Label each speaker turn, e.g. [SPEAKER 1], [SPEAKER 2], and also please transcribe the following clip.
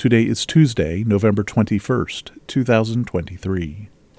[SPEAKER 1] Today is Tuesday, November 21st, 2023.